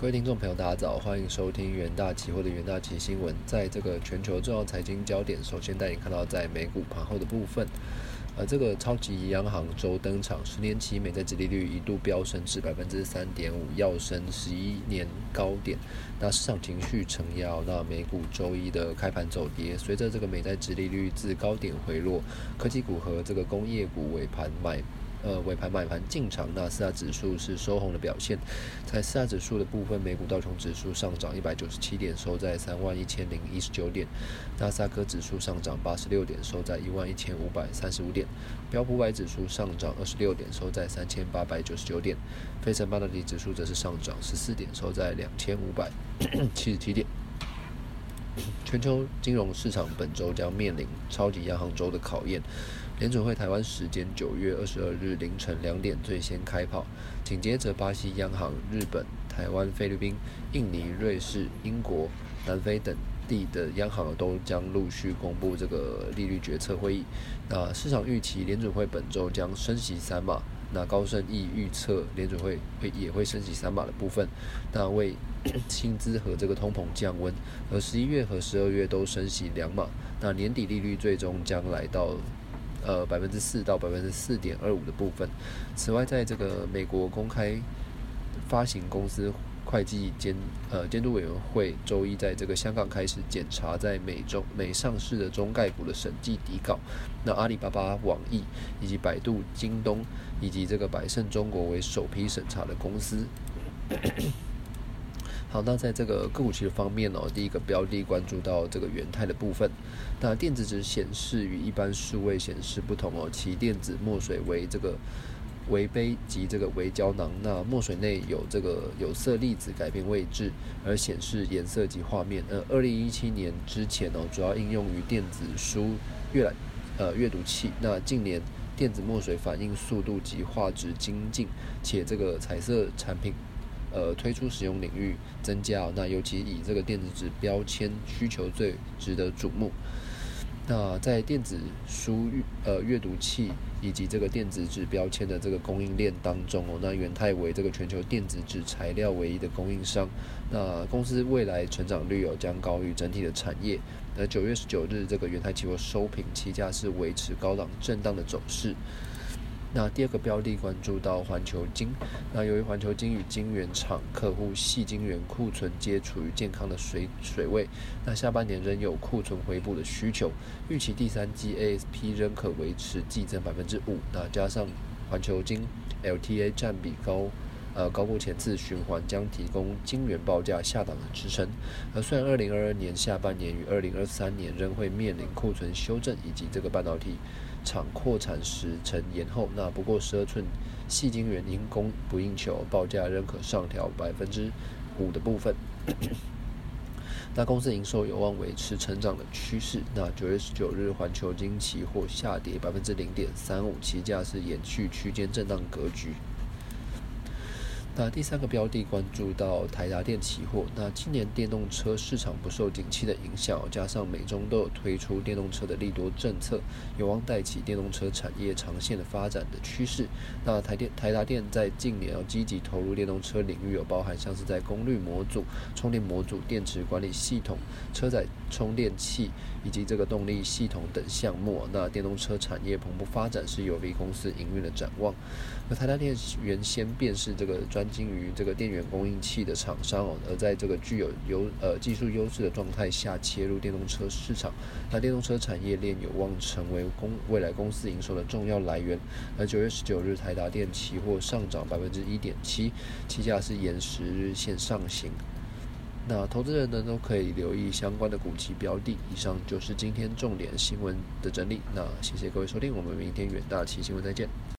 各位听众朋友，大家早，欢迎收听元大期货的元大期新闻。在这个全球重要财经焦点，首先带你看到在美股盘后的部分。呃，这个超级央行周登场，十年期美债殖利率一度飙升至百分之三点五，要升十一年高点。那市场情绪承压，那美股周一的开盘走跌，随着这个美债殖利率自高点回落，科技股和这个工业股尾盘买。呃，尾盘买盘进场，那四大指数是收红的表现。在四大指数的部分，美股道琼指数上涨一百九十七点，收在三万一千零一十九点；纳斯达克指数上涨八十六点，收在一万一千五百三十五点；标普五百指数上涨二十六点，收在三千八百九十九点；费城半导体指数则是上涨十四点，收在两千五百七十七点。全球金融市场本周将面临超级央行周的考验。联准会台湾时间九月二十二日凌晨两点最先开跑，紧接着巴西央行、日本、台湾、菲律宾、印尼、瑞士、英国、南非等地的央行都将陆续公布这个利率决策会议。那市场预期联准会本周将升息三码。那高盛亦预测联准会会也会升级三码的部分，那为 薪资和这个通膨降温，而十一月和十二月都升息两码，那年底利率最终将来到呃百分之四到百分之四点二五的部分。此外，在这个美国公开发行公司。会计监呃监督委员会周一在这个香港开始检查在美中美上市的中概股的审计底稿。那阿里巴巴、网易以及百度、京东以及这个百胜中国为首批审查的公司。好，那在这个个股期的方面哦，第一个标的关注到这个元泰的部分。那电子纸显示与一般数位显示不同哦，其电子墨水为这个。微杯及这个微胶囊，那墨水内有这个有色粒子改变位置而显示颜色及画面。呃，二零一七年之前哦，主要应用于电子书阅览呃阅读器。那近年电子墨水反应速度及画质精进，且这个彩色产品呃推出使用领域增加。那尤其以这个电子纸标签需求最值得瞩目。那在电子书呃阅读器以及这个电子纸标签的这个供应链当中哦，那元泰为这个全球电子纸材料唯一的供应商，那公司未来成长率有将高于整体的产业。那九月十九日这个元泰期货收平期价是维持高档震荡的走势。那第二个标的关注到环球金，那由于环球金与金源厂客户细金源库存皆处于健康的水水位，那下半年仍有库存回补的需求，预期第三季 ASP 仍可维持季增百分之五。那加上环球金 LTA 占比高，呃高过前次循环，将提供金源报价下档的支撑。而虽然二零二二年下半年与二零二三年仍会面临库存修正以及这个半导体。厂扩产时程延后，那不过十二寸细晶圆因供不应求，报价仍可上调百分之五的部分。那公司营收有望维持成长的趋势。那九月十九日，环球金期货下跌百分之零点三五，期价是延续区间震荡格局。那第三个标的关注到台达电期货。那今年电动车市场不受景气的影响，加上美中都有推出电动车的利多政策，有望带起电动车产业长线的发展的趋势。那台电台达电在近年要积极投入电动车领域，有包含像是在功率模组、充电模组、电池管理系统、车载充电器以及这个动力系统等项目。那电动车产业蓬勃发展是有利公司营运的展望。而台达电原先便是这个专精于这个电源供应器的厂商哦，而在这个具有优呃技术优势的状态下切入电动车市场，那电动车产业链有望成为公未来公司营收的重要来源。而九月十九日台达电期货上涨百分之一点七，期价是沿十日线上行。那投资人呢都可以留意相关的股期标的。以上就是今天重点新闻的整理。那谢谢各位收听，我们明天远大期新闻再见。